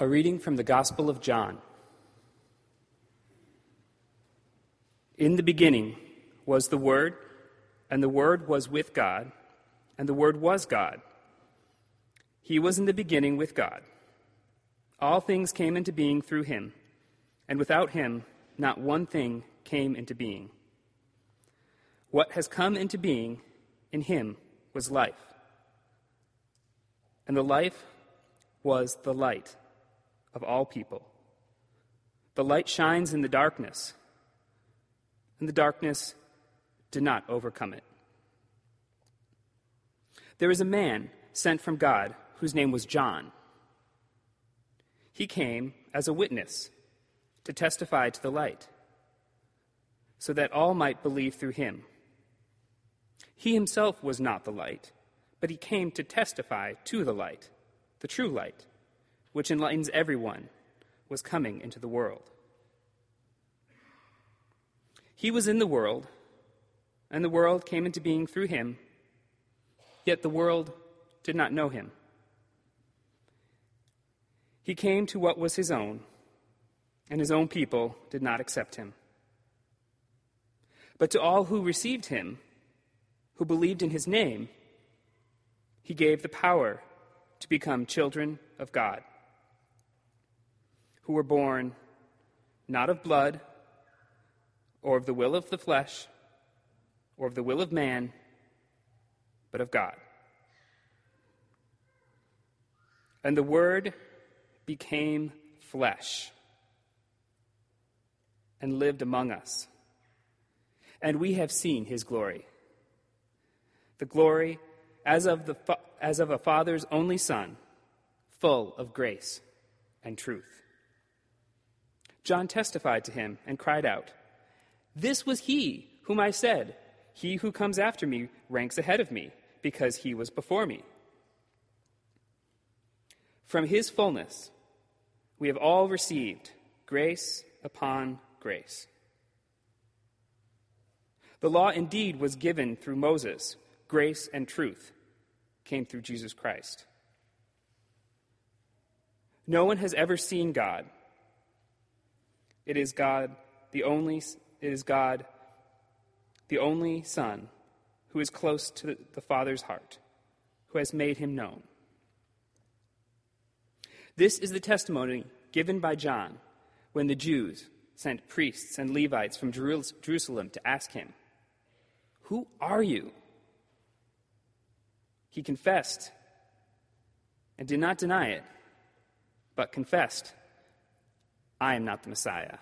A reading from the Gospel of John. In the beginning was the Word, and the Word was with God, and the Word was God. He was in the beginning with God. All things came into being through him, and without him, not one thing came into being. What has come into being in him was life, and the life was the light of all people. The light shines in the darkness, and the darkness did not overcome it. There was a man sent from God whose name was John. He came as a witness to testify to the light, so that all might believe through him. He himself was not the light, but he came to testify to the light, the true light which enlightens everyone, was coming into the world. He was in the world, and the world came into being through him, yet the world did not know him. He came to what was his own, and his own people did not accept him. But to all who received him, who believed in his name, he gave the power to become children of God who were born not of blood, or of the will of the flesh, or of the will of man, but of God. And the Word became flesh and lived among us. And we have seen his glory. The glory as of, the, as of a father's only son, full of grace and truth. John testified to him and cried out, This was he whom I said, He who comes after me ranks ahead of me, because he was before me. From his fullness, we have all received grace upon grace. The law indeed was given through Moses, grace and truth came through Jesus Christ. No one has ever seen God. It is God, the only, it is God, the only Son, who is close to the Father's heart, who has made him known. This is the testimony given by John when the Jews sent priests and Levites from Jerusalem to ask him, Who are you? He confessed and did not deny it, but confessed I am not the Messiah.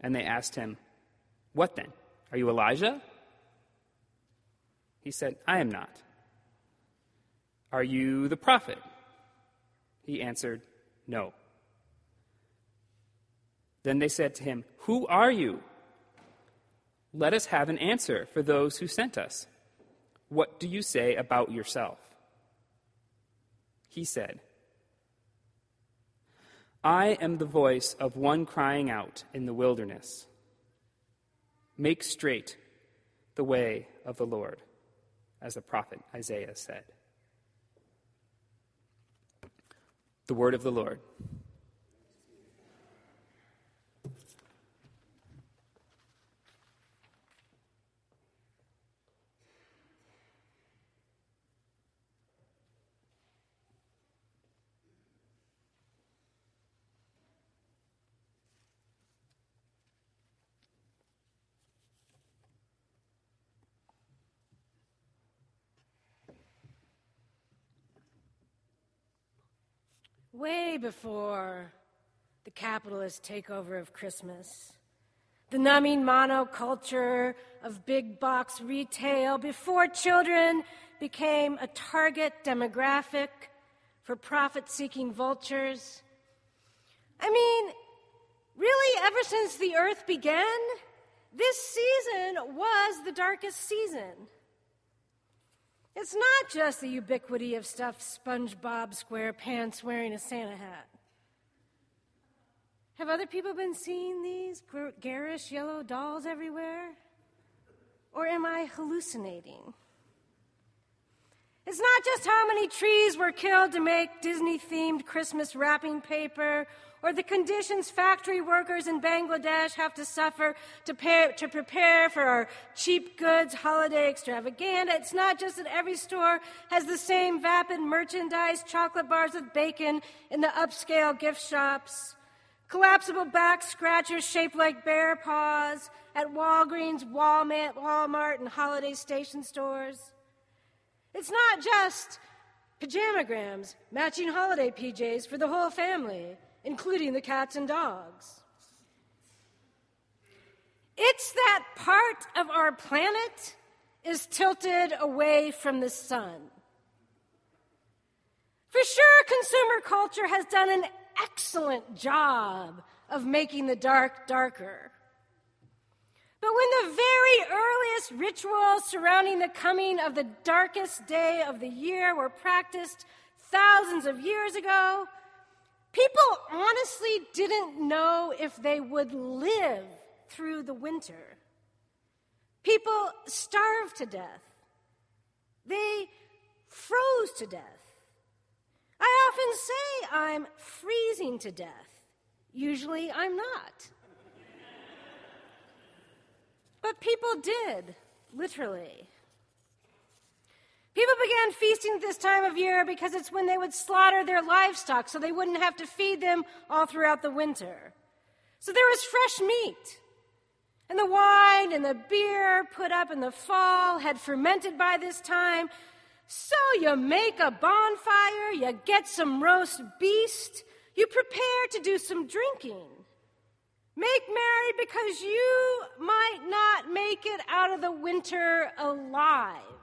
And they asked him, What then? Are you Elijah? He said, I am not. Are you the prophet? He answered, No. Then they said to him, Who are you? Let us have an answer for those who sent us. What do you say about yourself? He said, I am the voice of one crying out in the wilderness Make straight the way of the Lord, as the prophet Isaiah said. The word of the Lord. Way before the capitalist takeover of Christmas. The numbing monoculture of big box retail before children became a target demographic for profit seeking vultures. I mean, really, ever since the earth began, this season was the darkest season. It's not just the ubiquity of stuffed SpongeBob SquarePants wearing a Santa hat. Have other people been seeing these garish yellow dolls everywhere? Or am I hallucinating? It's not just how many trees were killed to make Disney themed Christmas wrapping paper or the conditions factory workers in Bangladesh have to suffer to, pay, to prepare for our cheap goods holiday extravaganza. It's not just that every store has the same vapid merchandise, chocolate bars with bacon in the upscale gift shops, collapsible back scratchers shaped like bear paws at Walgreens, Walmart, and holiday station stores. It's not just pajamagrams, matching holiday PJs for the whole family including the cats and dogs. It's that part of our planet is tilted away from the sun. For sure, consumer culture has done an excellent job of making the dark darker. But when the very earliest rituals surrounding the coming of the darkest day of the year were practiced thousands of years ago, People honestly didn't know if they would live through the winter. People starved to death. They froze to death. I often say I'm freezing to death. Usually I'm not. but people did, literally. People began feasting at this time of year because it's when they would slaughter their livestock so they wouldn't have to feed them all throughout the winter. So there was fresh meat. And the wine and the beer put up in the fall had fermented by this time. So you make a bonfire, you get some roast beast, you prepare to do some drinking. Make merry because you might not make it out of the winter alive.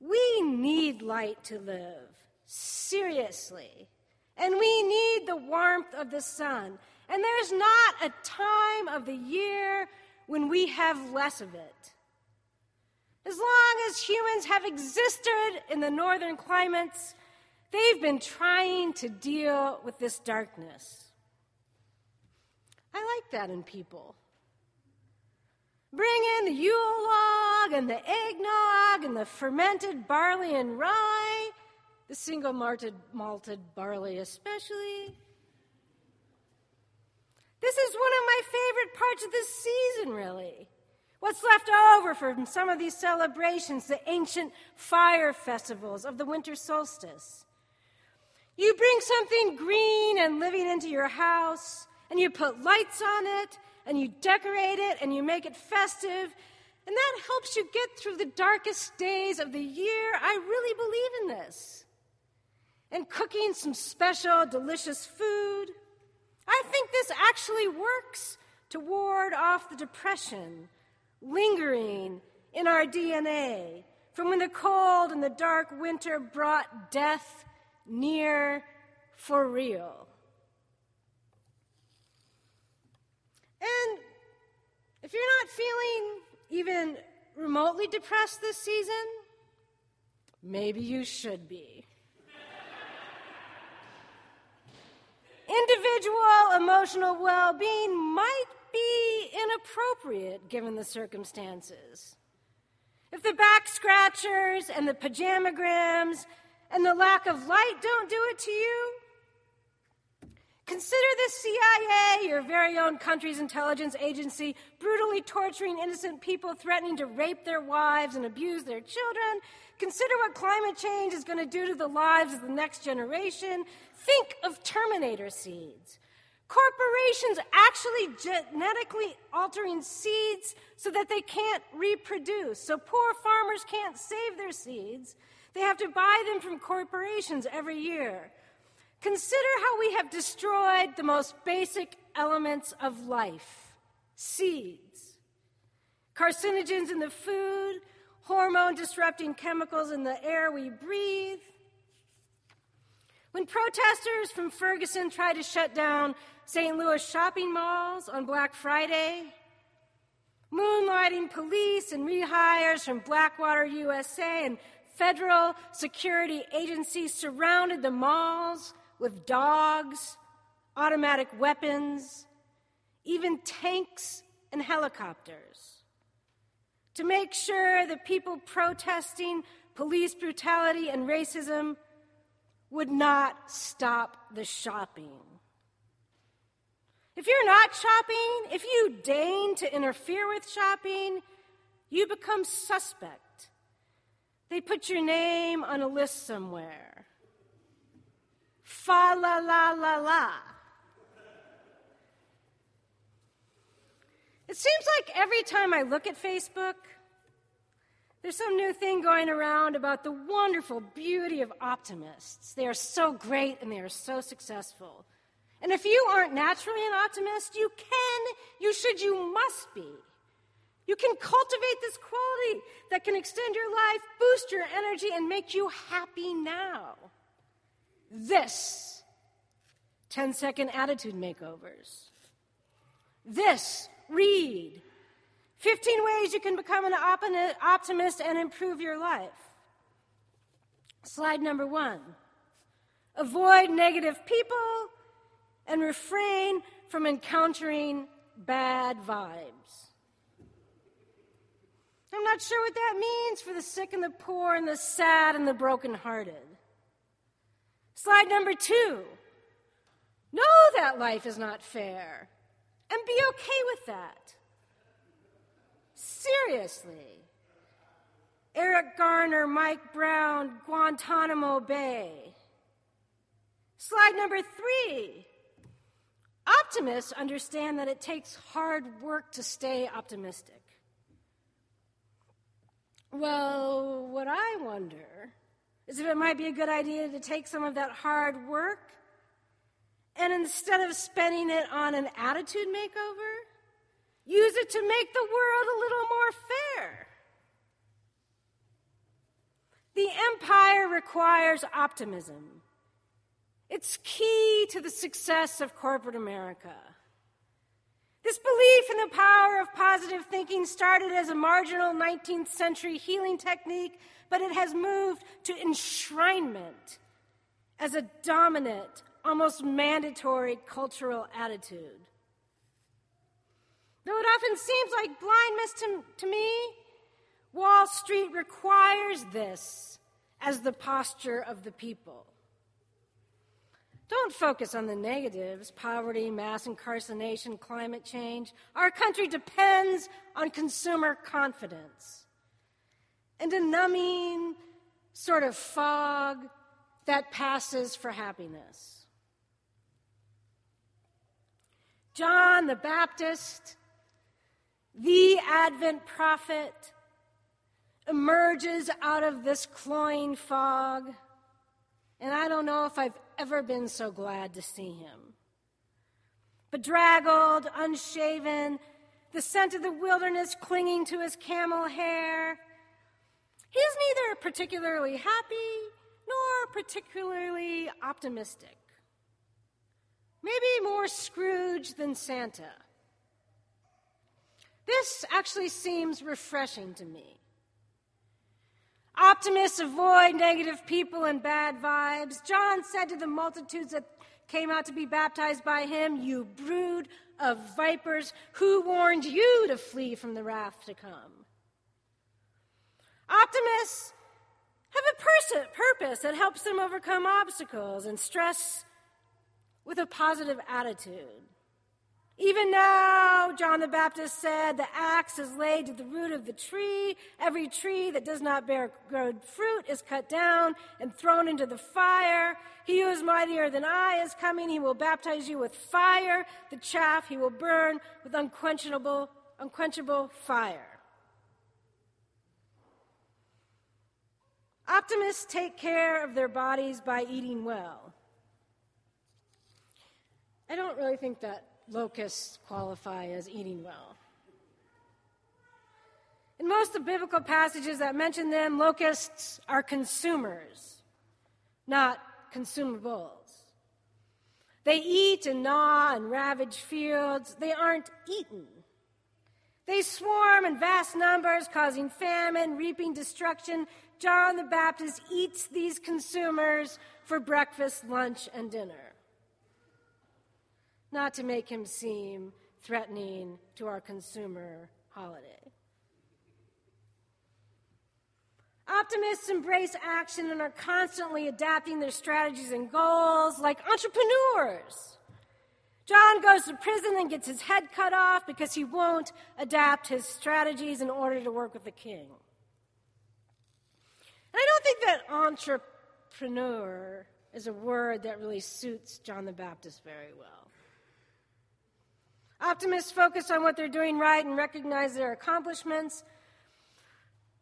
We need light to live, seriously. And we need the warmth of the sun. And there's not a time of the year when we have less of it. As long as humans have existed in the northern climates, they've been trying to deal with this darkness. I like that in people. Bring in the Yule log and the eggnog and the fermented barley and rye, the single malted, malted barley especially. This is one of my favorite parts of this season, really. What's left over from some of these celebrations, the ancient fire festivals of the winter solstice. You bring something green and living into your house, and you put lights on it, and you decorate it and you make it festive. And that helps you get through the darkest days of the year. I really believe in this. And cooking some special, delicious food. I think this actually works to ward off the depression lingering in our DNA from when the cold and the dark winter brought death near for real. And if you're not feeling even remotely depressed this season, maybe you should be. Individual emotional well being might be inappropriate given the circumstances. If the back scratchers and the pajamagrams and the lack of light don't do it to you, Consider the CIA, your very own country's intelligence agency, brutally torturing innocent people, threatening to rape their wives and abuse their children. Consider what climate change is going to do to the lives of the next generation. Think of Terminator seeds. Corporations actually genetically altering seeds so that they can't reproduce. So poor farmers can't save their seeds. They have to buy them from corporations every year. Consider how we have destroyed the most basic elements of life seeds, carcinogens in the food, hormone disrupting chemicals in the air we breathe. When protesters from Ferguson tried to shut down St. Louis shopping malls on Black Friday, moonlighting police and rehires from Blackwater USA and federal security agencies surrounded the malls with dogs, automatic weapons, even tanks and helicopters. to make sure the people protesting police brutality and racism would not stop the shopping. If you're not shopping, if you deign to interfere with shopping, you become suspect. They put your name on a list somewhere. Fa la la la la. It seems like every time I look at Facebook, there's some new thing going around about the wonderful beauty of optimists. They are so great and they are so successful. And if you aren't naturally an optimist, you can, you should, you must be. You can cultivate this quality that can extend your life, boost your energy, and make you happy now. This 10 second attitude makeovers. This read 15 ways you can become an optimist and improve your life. Slide number one avoid negative people and refrain from encountering bad vibes. I'm not sure what that means for the sick and the poor and the sad and the brokenhearted. Slide number two know that life is not fair and be okay with that. Seriously. Eric Garner, Mike Brown, Guantanamo Bay. Slide number three Optimists understand that it takes hard work to stay optimistic. Well, what I wonder is if it might be a good idea to take some of that hard work and instead of spending it on an attitude makeover, use it to make the world a little more fair. The empire requires optimism. It's key to the success of corporate America. This belief in the power of positive thinking started as a marginal 19th century healing technique, but it has moved to enshrinement as a dominant, almost mandatory cultural attitude. Though it often seems like blindness to, to me, Wall Street requires this as the posture of the people. Don't focus on the negatives poverty, mass incarceration, climate change. Our country depends on consumer confidence and a numbing sort of fog that passes for happiness. John the Baptist, the Advent prophet, emerges out of this cloying fog and I don't know if I've ever been so glad to see him. Bedraggled, unshaven, the scent of the wilderness clinging to his camel hair. He's neither particularly happy nor particularly optimistic. Maybe more Scrooge than Santa. This actually seems refreshing to me. Optimists avoid negative people and bad vibes. John said to the multitudes that came out to be baptized by him, You brood of vipers, who warned you to flee from the wrath to come? Optimists have a pers- purpose that helps them overcome obstacles and stress with a positive attitude. Even now, John the Baptist said, the axe is laid to the root of the tree. Every tree that does not bear good fruit is cut down and thrown into the fire. He who is mightier than I is coming. He will baptize you with fire. The chaff he will burn with unquenchable, unquenchable fire. Optimists take care of their bodies by eating well. I don't really think that locusts qualify as eating well. In most of the biblical passages that mention them, locusts are consumers, not consumables. They eat and gnaw and ravage fields. They aren't eaten. They swarm in vast numbers, causing famine, reaping destruction. John the Baptist eats these consumers for breakfast, lunch, and dinner not to make him seem threatening to our consumer holiday. Optimists embrace action and are constantly adapting their strategies and goals like entrepreneurs. John goes to prison and gets his head cut off because he won't adapt his strategies in order to work with the king. I don't think that entrepreneur is a word that really suits John the Baptist very well. Optimists focus on what they're doing right and recognize their accomplishments.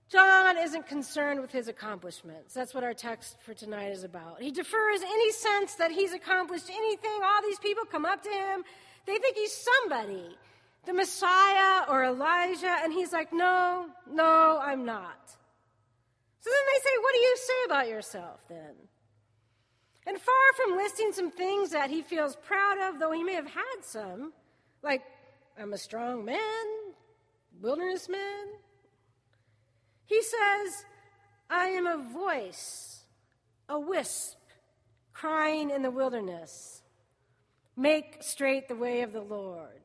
John isn't concerned with his accomplishments. That's what our text for tonight is about. He defers any sense that he's accomplished anything. All these people come up to him. They think he's somebody, the Messiah or Elijah, and he's like, No, no, I'm not. So then they say, What do you say about yourself then? And far from listing some things that he feels proud of, though he may have had some, like, I'm a strong man, wilderness man. He says, I am a voice, a wisp, crying in the wilderness. Make straight the way of the Lord.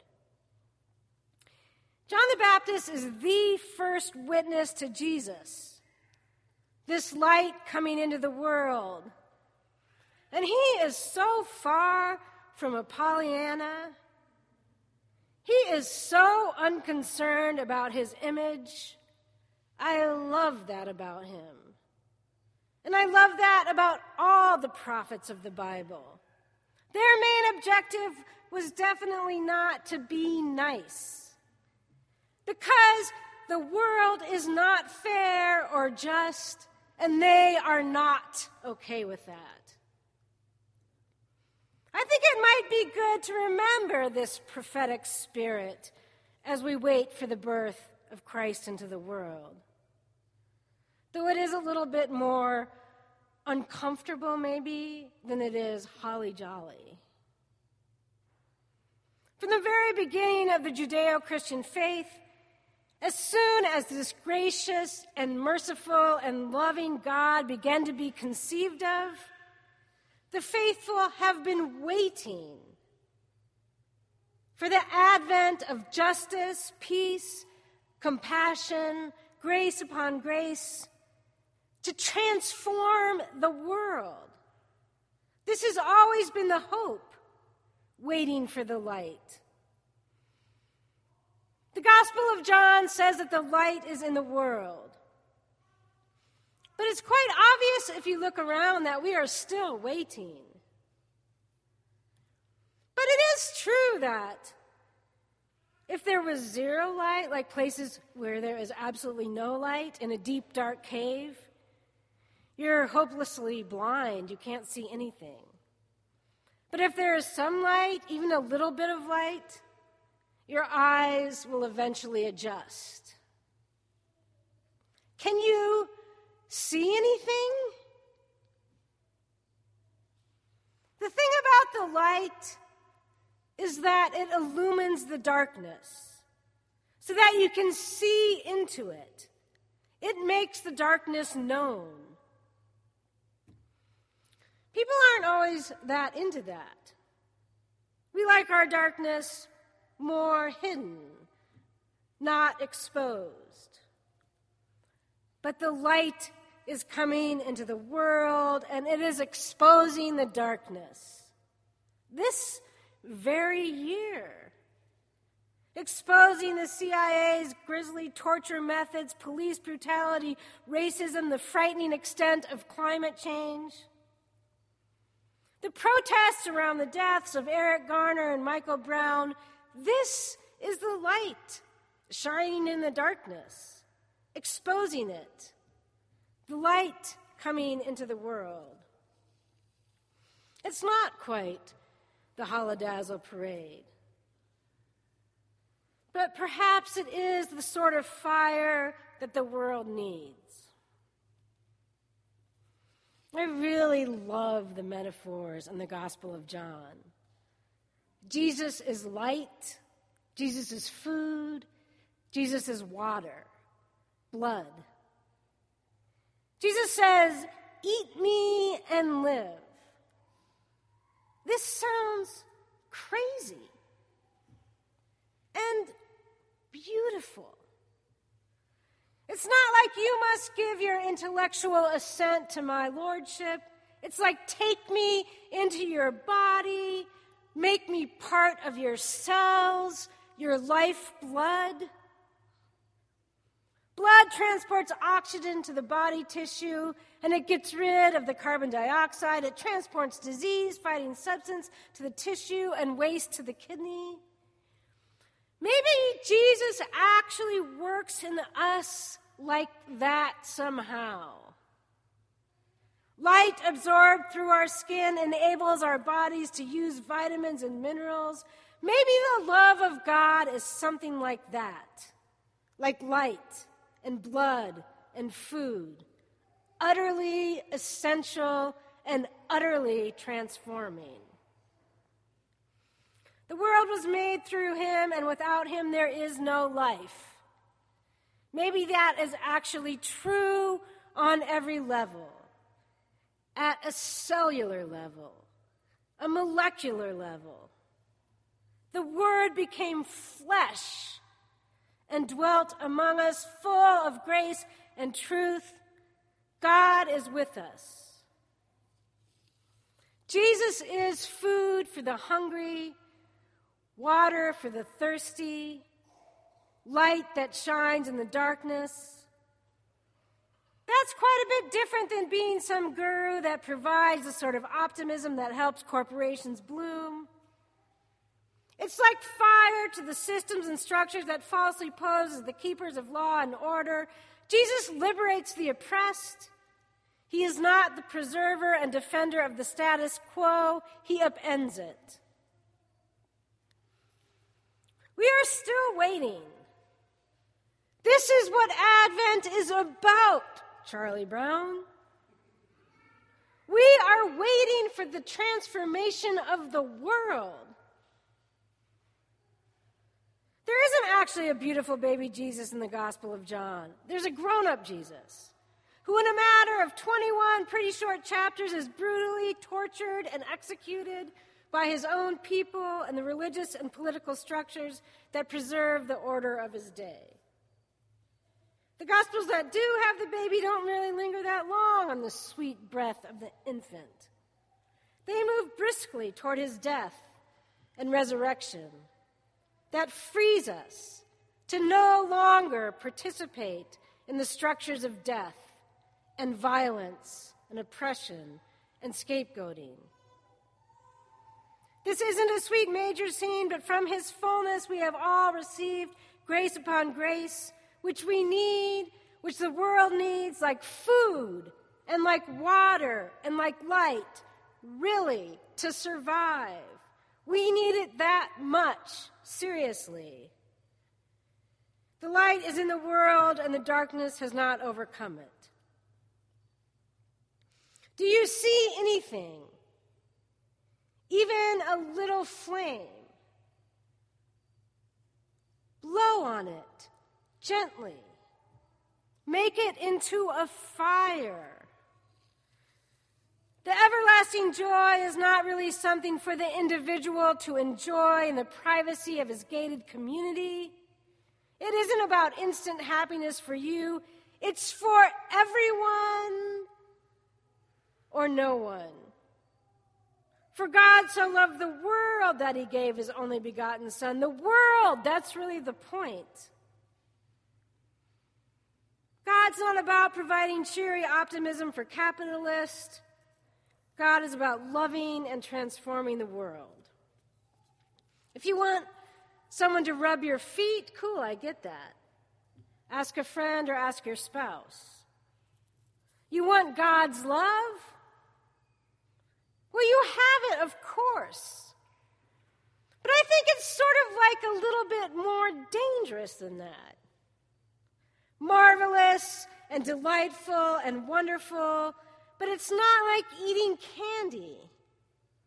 John the Baptist is the first witness to Jesus, this light coming into the world. And he is so far from a Pollyanna he is so unconcerned about his image. I love that about him. And I love that about all the prophets of the Bible. Their main objective was definitely not to be nice. Because the world is not fair or just, and they are not okay with that. I think it might be good to remember this prophetic spirit as we wait for the birth of Christ into the world. Though it is a little bit more uncomfortable, maybe, than it is holly jolly. From the very beginning of the Judeo Christian faith, as soon as this gracious and merciful and loving God began to be conceived of, the faithful have been waiting for the advent of justice, peace, compassion, grace upon grace to transform the world. This has always been the hope, waiting for the light. The Gospel of John says that the light is in the world. But it's quite obvious if you look around that we are still waiting. But it is true that if there was zero light, like places where there is absolutely no light in a deep, dark cave, you're hopelessly blind. You can't see anything. But if there is some light, even a little bit of light, your eyes will eventually adjust. Can you see anything? The thing about the light is that it illumines the darkness so that you can see into it. It makes the darkness known. People aren't always that into that. We like our darkness more hidden, not exposed. But the light is coming into the world and it is exposing the darkness. This very year. Exposing the CIA's grisly torture methods, police brutality, racism, the frightening extent of climate change. The protests around the deaths of Eric Garner and Michael Brown, this is the light shining in the darkness, exposing it the light coming into the world. It's not quite the Holidazzle parade. But perhaps it is the sort of fire that the world needs. I really love the metaphors in the Gospel of John. Jesus is light, Jesus is food, Jesus is water, blood. Jesus says, Eat me and live. This sounds crazy and beautiful. It's not like you must give your intellectual assent to my lordship. It's like take me into your body, make me part of your cells, your life blood. Blood transports oxygen to the body tissue and it gets rid of the carbon dioxide. It transports disease fighting substance to the tissue and waste to the kidney. Maybe Jesus actually works in us like that somehow. Light absorbed through our skin enables our bodies to use vitamins and minerals. Maybe the love of God is something like that, like light and blood and food, utterly essential and utterly transforming. The world was made through him, and without him, there is no life. Maybe that is actually true on every level at a cellular level, a molecular level. The Word became flesh and dwelt among us, full of grace and truth. God is with us. Jesus is food for the hungry, water for the thirsty, light that shines in the darkness. That's quite a bit different than being some guru that provides the sort of optimism that helps corporations bloom. It's like fire to the systems and structures that falsely pose as the keepers of law and order. Jesus liberates the oppressed. He is not the preserver and defender of the status quo, he upends it. We are still waiting. This is what Advent is about, Charlie Brown. We are waiting for the transformation of the world. There isn't actually a beautiful baby Jesus in the Gospel of John. There's a grown up Jesus who, in a matter of 21 pretty short chapters, is brutally tortured and executed by his own people and the religious and political structures that preserve the order of his day. The Gospels that do have the baby don't really linger that long on the sweet breath of the infant. They move briskly toward his death and resurrection that frees us to no longer participate in the structures of death and violence and oppression and scapegoating. This isn't a sweet major scene, but from his fullness we have all received grace upon grace, which we need, which the world needs, like food and like water and like light, really, to survive. We need it that much, seriously. The light is in the world, and the darkness has not overcome it. Do you see anything? Even a little flame? Blow on it gently. Make it into a fire. The everlasting joy is not really something for the individual to enjoy in the privacy of his gated community. It isn't about instant happiness for you, it's for everyone or no one. For God so loved the world that he gave his only begotten Son. The world, that's really the point. God's not about providing cheery optimism for capitalists. God is about loving and transforming the world. If you want someone to rub your feet, cool, I get that. Ask a friend or ask your spouse. You want God's love? Well, you have it, of course. But I think it's sort of like a little bit more dangerous than that. Marvelous and delightful and wonderful but it's not like eating candy.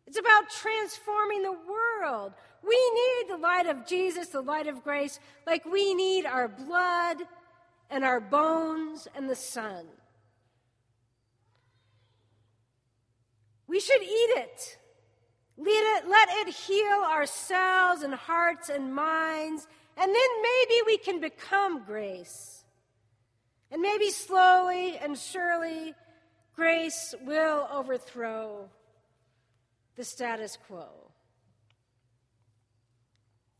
It's about transforming the world. We need the light of Jesus, the light of grace, like we need our blood and our bones and the sun. We should eat it. Let it, let it heal our cells and hearts and minds, and then maybe we can become grace. And maybe slowly and surely, grace will overthrow the status quo.